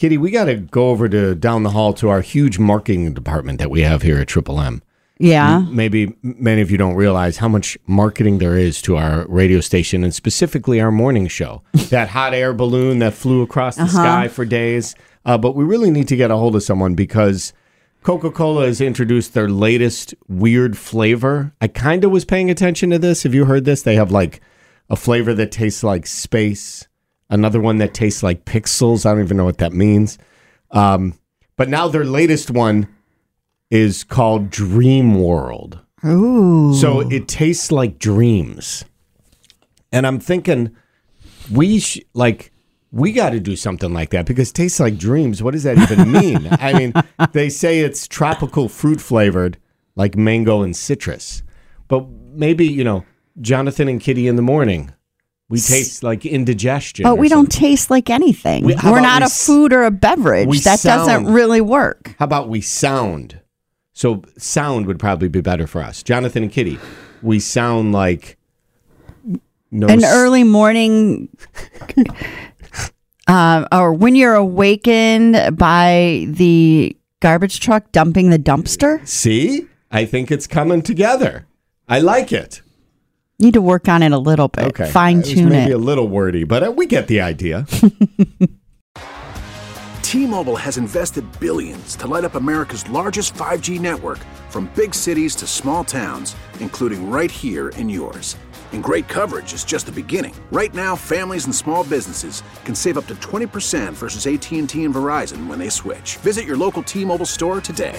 Kitty, we got to go over to down the hall to our huge marketing department that we have here at Triple M. Yeah. Maybe many of you don't realize how much marketing there is to our radio station and specifically our morning show. that hot air balloon that flew across the sky for days. Uh, but we really need to get a hold of someone because Coca Cola has introduced their latest weird flavor. I kind of was paying attention to this. Have you heard this? They have like a flavor that tastes like space, another one that tastes like pixels. I don't even know what that means. Um, but now their latest one is called Dream World. Ooh. So it tastes like dreams. And I'm thinking, we sh- like we got to do something like that because it tastes like dreams. What does that even mean? I mean, they say it's tropical fruit flavored, like mango and citrus. But maybe you know, Jonathan and Kitty in the morning, we taste like indigestion. But we don't taste like anything. We, We're not we a food or a beverage. That doesn't really work. How about we sound? So sound would probably be better for us. Jonathan and Kitty, we sound like no An s- early morning, uh, or when you're awakened by the garbage truck dumping the dumpster. See, I think it's coming together. I like it. Need to work on it a little bit. Okay, Fine tune It was maybe it. a little wordy, but uh, we get the idea. T-Mobile has invested billions to light up America's largest 5G network from big cities to small towns, including right here in yours. And great coverage is just the beginning. Right now, families and small businesses can save up to 20% versus AT&T and Verizon when they switch. Visit your local T-Mobile store today.